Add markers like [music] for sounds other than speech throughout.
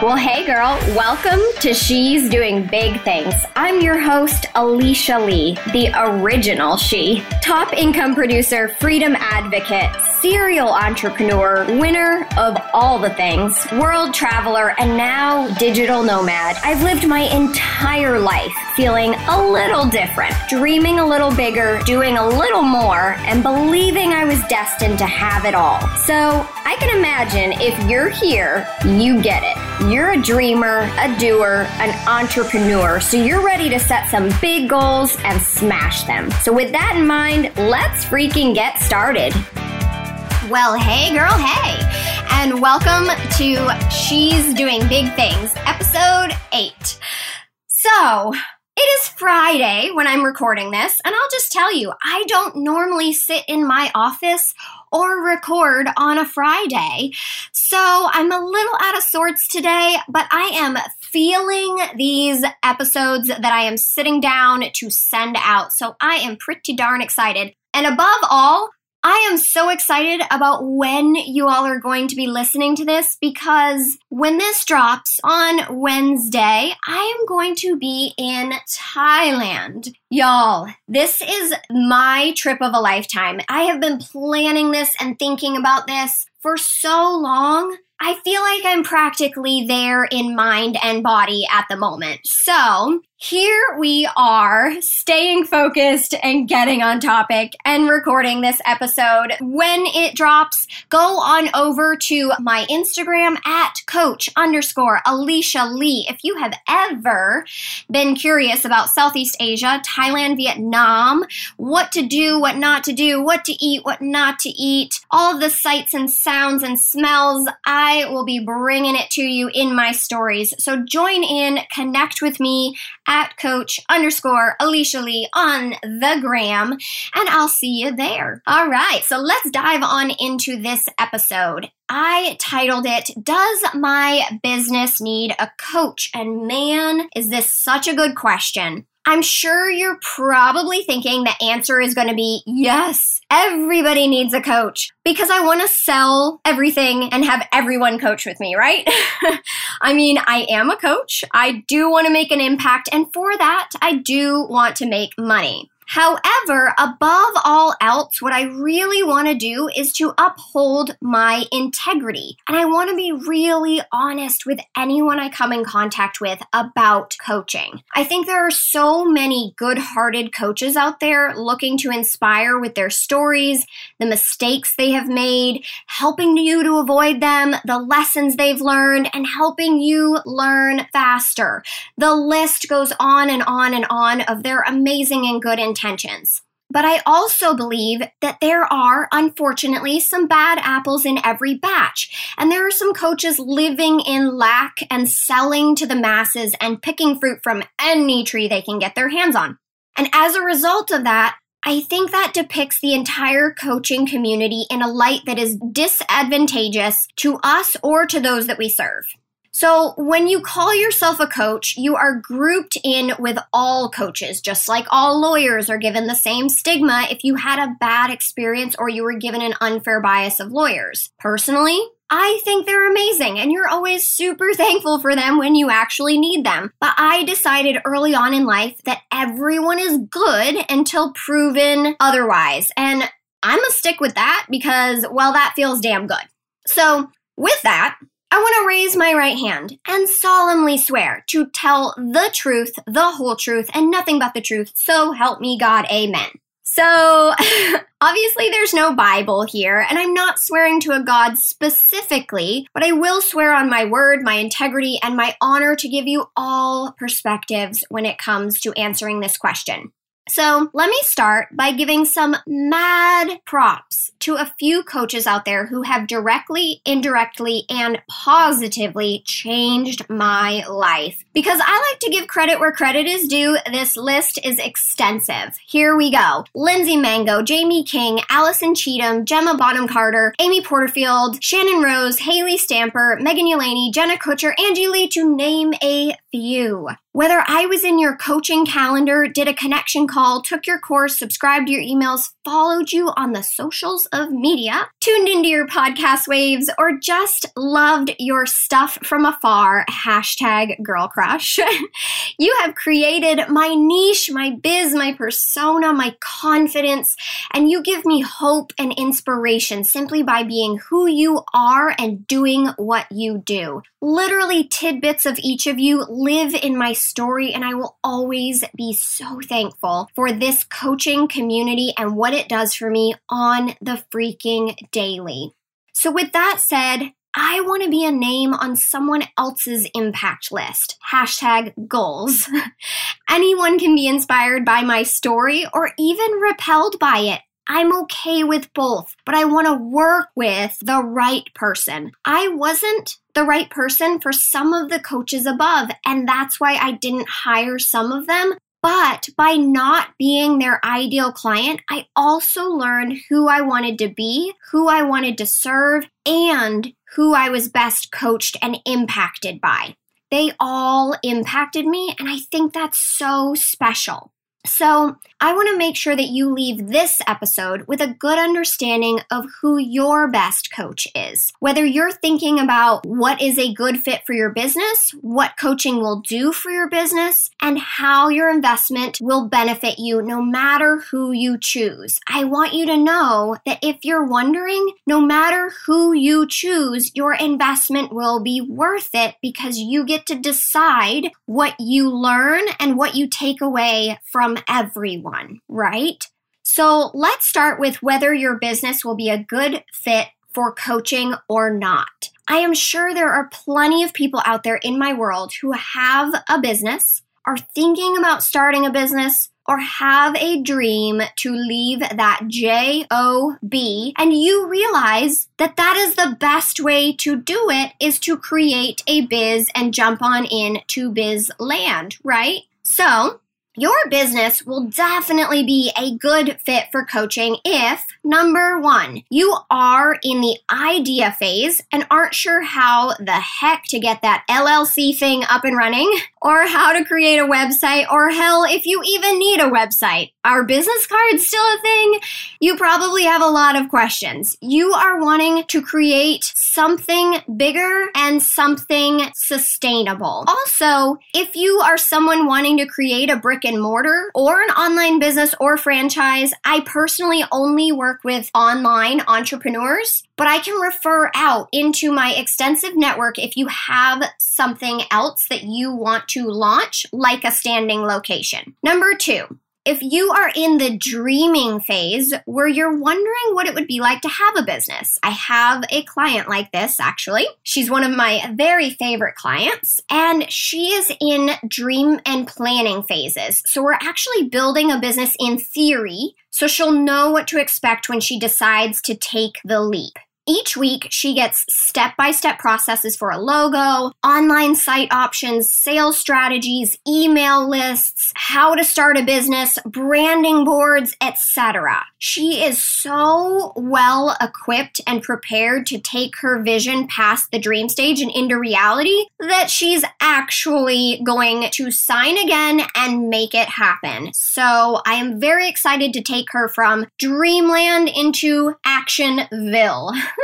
Well, hey girl, welcome to She's Doing Big Things. I'm your host, Alicia Leigh, the original she. Top income producer, freedom advocate, serial entrepreneur, winner of all the things, world traveler, and now digital nomad. I've lived my entire life feeling a little different, dreaming a little bigger, doing a little more, and believing I was destined to have it all. So I can imagine if you're here, you get it. You're a dreamer, a doer, an entrepreneur, so you're ready to set some big goals and smash them. So, with that in mind, let's freaking get started. Well, hey, girl, hey, and welcome to She's Doing Big Things, episode 8. So, it is Friday when I'm recording this, and I'll just tell you, I don't normally sit in my office or record on a Friday. So I'm a little out of sorts today, but I am feeling these episodes that I am sitting down to send out. So I am pretty darn excited. And above all, I am so excited about when you all are going to be listening to this because when this drops on Wednesday, I am going to be in Thailand. Y'all, this is my trip of a lifetime. I have been planning this and thinking about this for so long. I feel like I'm practically there in mind and body at the moment. So, here we are, staying focused and getting on topic and recording this episode. When it drops, go on over to my Instagram at coach underscore Alicia Leigh. If you have ever been curious about Southeast Asia, Thailand, Vietnam, what to do, what not to do, what to eat, what not to eat, all of the sights and sounds and smells, I will be bringing it to you in my stories. So join in, connect with me at coach underscore Alicia Leigh on the gram, and I'll see you there. All right, so let's dive on into this episode. I titled it, Does My Business Need a Coach? And man, is this such a good question. I'm sure you're probably thinking the answer is going to be yes. Everybody needs a coach because I want to sell everything and have everyone coach with me, right? [laughs] I mean, I am a coach. I do want to make an impact. And for that, I do want to make money. However, above all else, what I really want to do is to uphold my integrity. And I want to be really honest with anyone I come in contact with about coaching. I think there are so many good hearted coaches out there looking to inspire with their stories, the mistakes they have made, helping you to avoid them, the lessons they've learned, and helping you learn faster. The list goes on and on and on of their amazing and good intentions intentions. But I also believe that there are, unfortunately, some bad apples in every batch. And there are some coaches living in lack and selling to the masses and picking fruit from any tree they can get their hands on. And as a result of that, I think that depicts the entire coaching community in a light that is disadvantageous to us or to those that we serve. So, when you call yourself a coach, you are grouped in with all coaches, just like all lawyers are given the same stigma if you had a bad experience or you were given an unfair bias of lawyers. Personally, I think they're amazing and you're always super [laughs] thankful for them when you actually need them. But I decided early on in life that everyone is good until proven otherwise. And I'm gonna stick with that because, well, that feels damn good. So, with that, I want to raise my right hand and solemnly swear to tell the truth, the whole truth, and nothing but the truth. So help me God, amen. So, [laughs] obviously, there's no Bible here, and I'm not swearing to a God specifically, but I will swear on my word, my integrity, and my honor to give you all perspectives when it comes to answering this question. So let me start by giving some mad props to a few coaches out there who have directly, indirectly, and positively changed my life. Because I like to give credit where credit is due, this list is extensive. Here we go Lindsay Mango, Jamie King, Allison Cheatham, Gemma Bonham Carter, Amy Porterfield, Shannon Rose, Haley Stamper, Megan Ulani, Jenna Kutcher, Angie Lee, to name a few. Whether I was in your coaching calendar, did a connection call, took your course, subscribed to your emails, followed you on the socials of media, tuned into your podcast waves, or just loved your stuff from afar, hashtag girl crush, [laughs] you have created my niche, my biz, my persona, my confidence, and you give me hope and inspiration simply by being who you are and doing what you do. Literally, tidbits of each of you live in my story, and I will always be so thankful for this coaching community and what it does for me on the freaking daily. So, with that said, I want to be a name on someone else's impact list. Hashtag goals. [laughs] Anyone can be inspired by my story or even repelled by it. I'm okay with both, but I want to work with the right person. I wasn't the right person for some of the coaches above, and that's why I didn't hire some of them. But by not being their ideal client, I also learned who I wanted to be, who I wanted to serve, and who I was best coached and impacted by. They all impacted me, and I think that's so special. So, I want to make sure that you leave this episode with a good understanding of who your best coach is. Whether you're thinking about what is a good fit for your business, what coaching will do for your business, and how your investment will benefit you no matter who you choose. I want you to know that if you're wondering, no matter who you choose, your investment will be worth it because you get to decide what you learn and what you take away from everyone, right? So let's start with whether your business will be a good fit for coaching or not. I am sure there are plenty of people out there in my world who have a business, are thinking about starting a business, or have a dream to leave that job and you realize that that is the best way to do it is to create a biz and jump on in to biz land right so your business will definitely be a good fit for coaching if, number one, you are in the idea phase and aren't sure how the heck to get that LLC thing up and running, or how to create a website, or hell, if you even need a website. Are business cards still a thing? You probably have a lot of questions. You are wanting to create something bigger and something sustainable. Also, if you are someone wanting to create a brick and mortar or an online business or franchise, I personally only work with online entrepreneurs, but I can refer out into my extensive network if you have something else that you want to launch, like a standing location. Number two, if you are in the dreaming phase where you're wondering what it would be like to have a business, I have a client like this actually. She's one of my very favorite clients, and she is in dream and planning phases. So we're actually building a business in theory so she'll know what to expect when she decides to take the leap. Each week, she gets step by step processes for a logo, online site options, sales strategies, email lists, how to start a business, branding boards, etc. She is so well equipped and prepared to take her vision past the dream stage and into reality that she's actually going to sign again and make it happen. So I am very excited to take her from dreamland into Actionville. [laughs]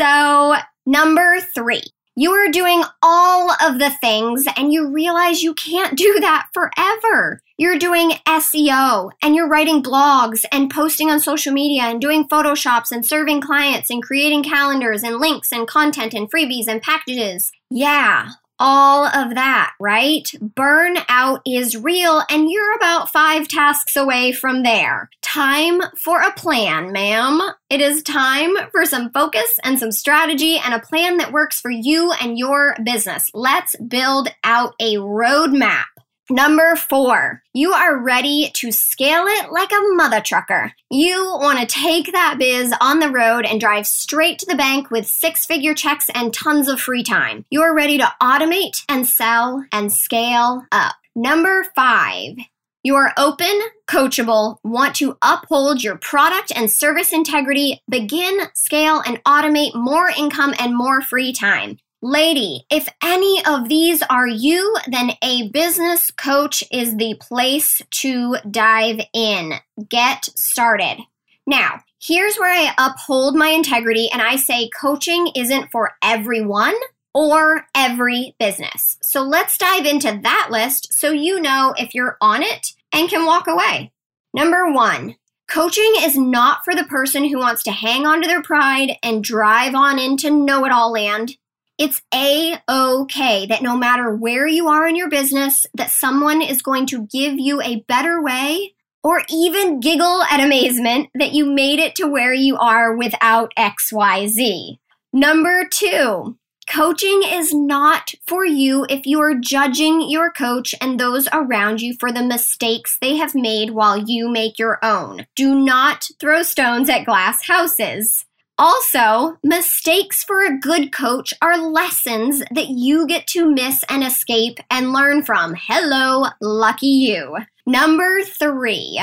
So, number three, you are doing all of the things and you realize you can't do that forever. You're doing SEO and you're writing blogs and posting on social media and doing photoshops and serving clients and creating calendars and links and content and freebies and packages. Yeah, all of that, right? Burnout is real, and you're about five tasks away from there. Time for a plan, ma'am. It is time for some focus and some strategy and a plan that works for you and your business. Let's build out a roadmap. Number four, you are ready to scale it like a mother trucker. You want to take that biz on the road and drive straight to the bank with six figure checks and tons of free time. You're ready to automate and sell and scale up. Number five, you are open, coachable, want to uphold your product and service integrity, begin, scale, and automate more income and more free time. Lady, if any of these are you, then a business coach is the place to dive in. Get started. Now, here's where I uphold my integrity and I say coaching isn't for everyone or every business. So let's dive into that list so you know if you're on it and can walk away. Number one, coaching is not for the person who wants to hang on to their pride and drive on into know it all land. It's a okay that no matter where you are in your business, that someone is going to give you a better way or even giggle at amazement that you made it to where you are without XYZ. Number two, coaching is not for you if you are judging your coach and those around you for the mistakes they have made while you make your own. Do not throw stones at glass houses. Also, mistakes for a good coach are lessons that you get to miss and escape and learn from. Hello, lucky you. Number three,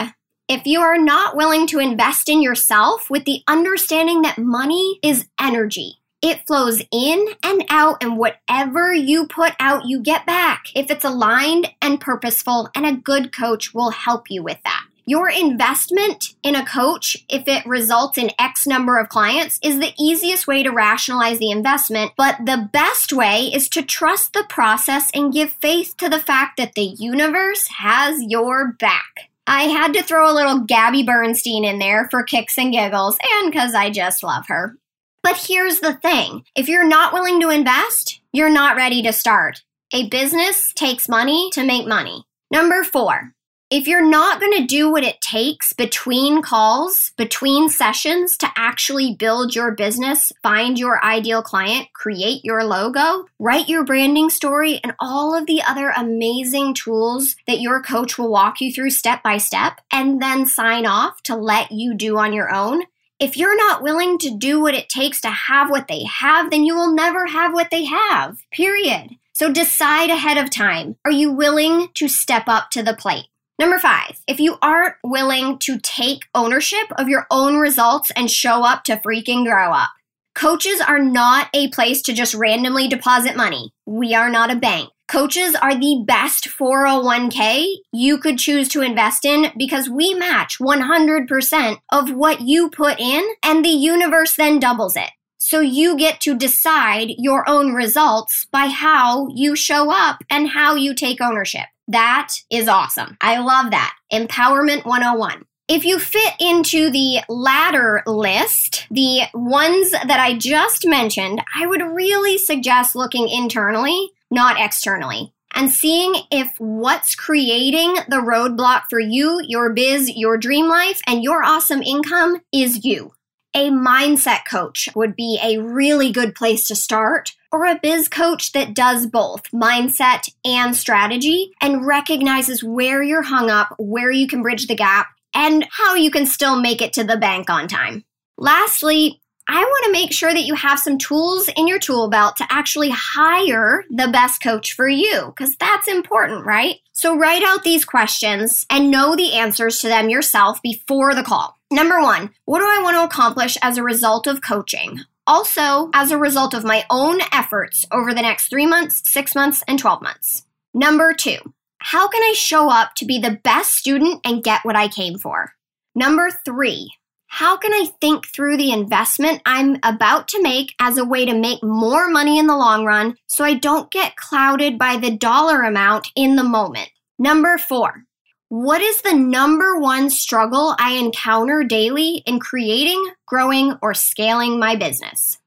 if you are not willing to invest in yourself with the understanding that money is energy, it flows in and out, and whatever you put out, you get back. If it's aligned and purposeful, and a good coach will help you with that. Your investment in a coach, if it results in X number of clients, is the easiest way to rationalize the investment. But the best way is to trust the process and give faith to the fact that the universe has your back. I had to throw a little Gabby Bernstein in there for kicks and giggles and because I just love her. But here's the thing if you're not willing to invest, you're not ready to start. A business takes money to make money. Number four, if you're not going to do what it takes between calls, between sessions to actually build your business, find your ideal client, create your logo, write your branding story, and all of the other amazing tools that your coach will walk you through step by step, and then sign off to let you do on your own, if you're not willing to do what it takes to have what they have, then you will never have what they have, period. So decide ahead of time. Are you willing to step up to the plate? Number five, if you aren't willing to take ownership of your own results and show up to freaking grow up. Coaches are not a place to just randomly deposit money. We are not a bank. Coaches are the best 401k you could choose to invest in because we match 100% of what you put in and the universe then doubles it. So you get to decide your own results by how you show up and how you take ownership. That is awesome. I love that. Empowerment 101. If you fit into the latter list, the ones that I just mentioned, I would really suggest looking internally, not externally, and seeing if what's creating the roadblock for you, your biz, your dream life, and your awesome income is you. A mindset coach would be a really good place to start or a biz coach that does both mindset and strategy and recognizes where you're hung up, where you can bridge the gap, and how you can still make it to the bank on time. Lastly, I want to make sure that you have some tools in your tool belt to actually hire the best coach for you, because that's important, right? So write out these questions and know the answers to them yourself before the call. Number one, what do I want to accomplish as a result of coaching? Also as a result of my own efforts over the next three months, six months, and 12 months. Number two, how can I show up to be the best student and get what I came for? Number three, how can I think through the investment I'm about to make as a way to make more money in the long run so I don't get clouded by the dollar amount in the moment? Number four, what is the number one struggle I encounter daily in creating, growing, or scaling my business?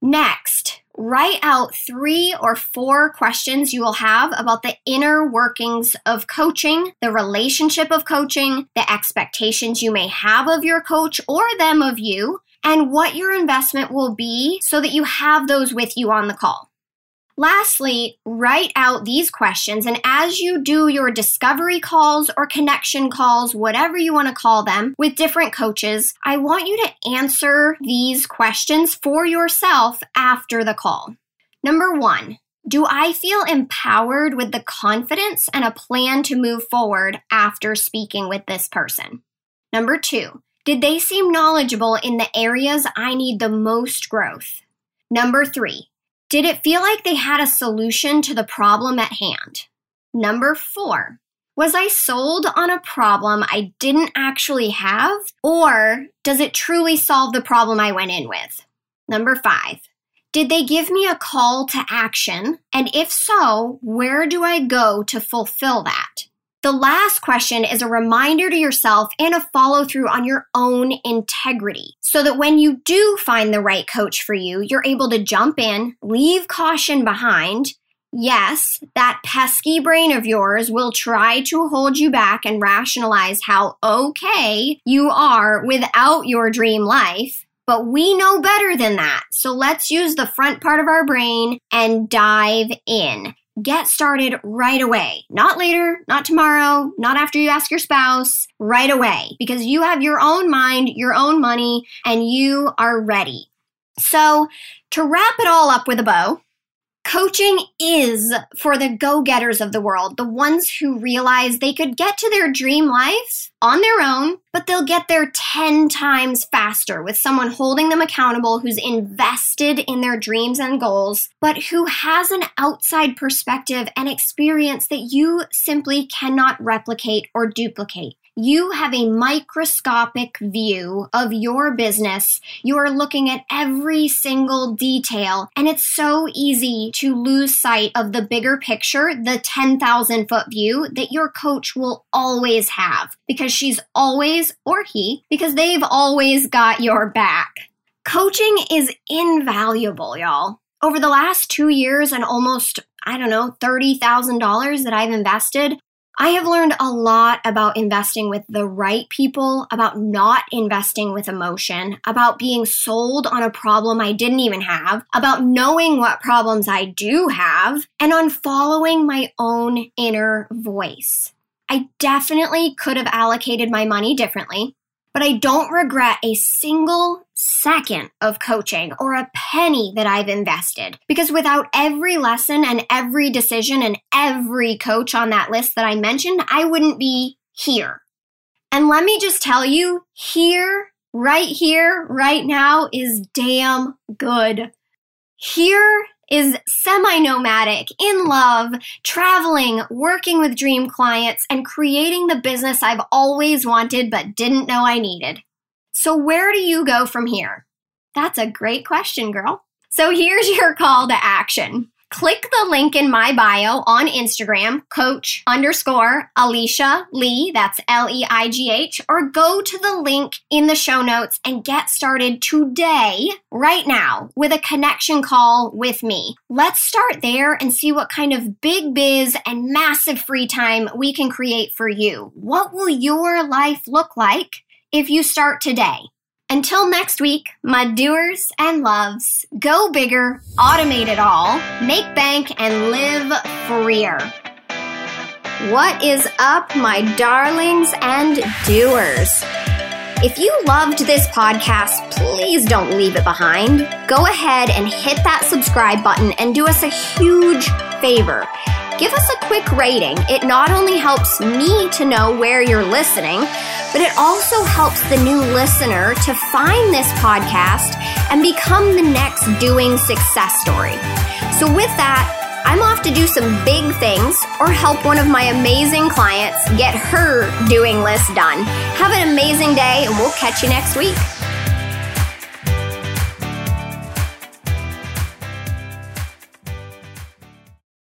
Next, write out three or four questions you will have about the inner workings of coaching, the relationship of coaching, the expectations you may have of your coach or them of you, and what your investment will be so that you have those with you on the call. Lastly, write out these questions, and as you do your discovery calls or connection calls, whatever you want to call them, with different coaches, I want you to answer these questions for yourself after the call. Number one, do I feel empowered with the confidence and a plan to move forward after speaking with this person? Number two, did they seem knowledgeable in the areas I need the most growth? Number three, Did it feel like they had a solution to the problem at hand? Number four, was I sold on a problem I didn't actually have, or does it truly solve the problem I went in with? Number five, did they give me a call to action? And if so, where do I go to fulfill that? The last question is a reminder to yourself and a follow through on your own integrity so that when you do find the right coach for you, you're able to jump in, leave caution behind. Yes, that pesky brain of yours will try to hold you back and rationalize how okay you are without your dream life. But we know better than that. So let's use the front part of our brain and dive in. Get started right away. Not later, not tomorrow, not after you ask your spouse, right away. Because you have your own mind, your own money, and you are ready. So, to wrap it all up with a bow, Coaching is for the go getters of the world, the ones who realize they could get to their dream life on their own, but they'll get there 10 times faster with someone holding them accountable who's invested in their dreams and goals, but who has an outside perspective and experience that you simply cannot replicate or duplicate you have a microscopic view of your business. You are looking at every single detail, and it's so easy to lose sight of the bigger picture, the 10,000 foot view that your coach will always have because she's always, or he, because they've always got your back. Coaching is invaluable, y'all. Over the last two years and almost, I don't know, $30,000 that I've invested, I have learned a lot about investing with the right people, about not investing with emotion, about being sold on a problem I didn't even have, about knowing what problems I do have, and on following my own inner voice. I definitely could have allocated my money differently. But I don't regret a single second of coaching or a penny that I've invested. Because without every lesson and every decision and every coach on that list that I mentioned, I wouldn't be here. And let me just tell you, here, right here, right now is damn good. Here is semi nomadic, in love, traveling, working with dream clients, and creating the business I've always wanted but didn't know I needed. So, where do you go from here? That's a great question, girl. So, here's your call to action click the link in my bio on Instagram, coach underscore Alicia Leigh, that's L E I G H, or go to the link in the show notes and get started today, right now, with a connection call with me. Let's start there and see what kind of big biz and massive free time we can create for you. What will your life look like if you start today? Until next week, my doers and loves, go bigger, automate it all, make bank, and live freer. What is up, my darlings and doers? If you loved this podcast, please don't leave it behind. Go ahead and hit that subscribe button and do us a huge favor give us a quick rating. It not only helps me to know where you're listening, but it also helps the new listener to find this podcast and become the next doing success story. So, with that, I'm off to do some big things or help one of my amazing clients get her doing list done. Have an amazing day, and we'll catch you next week.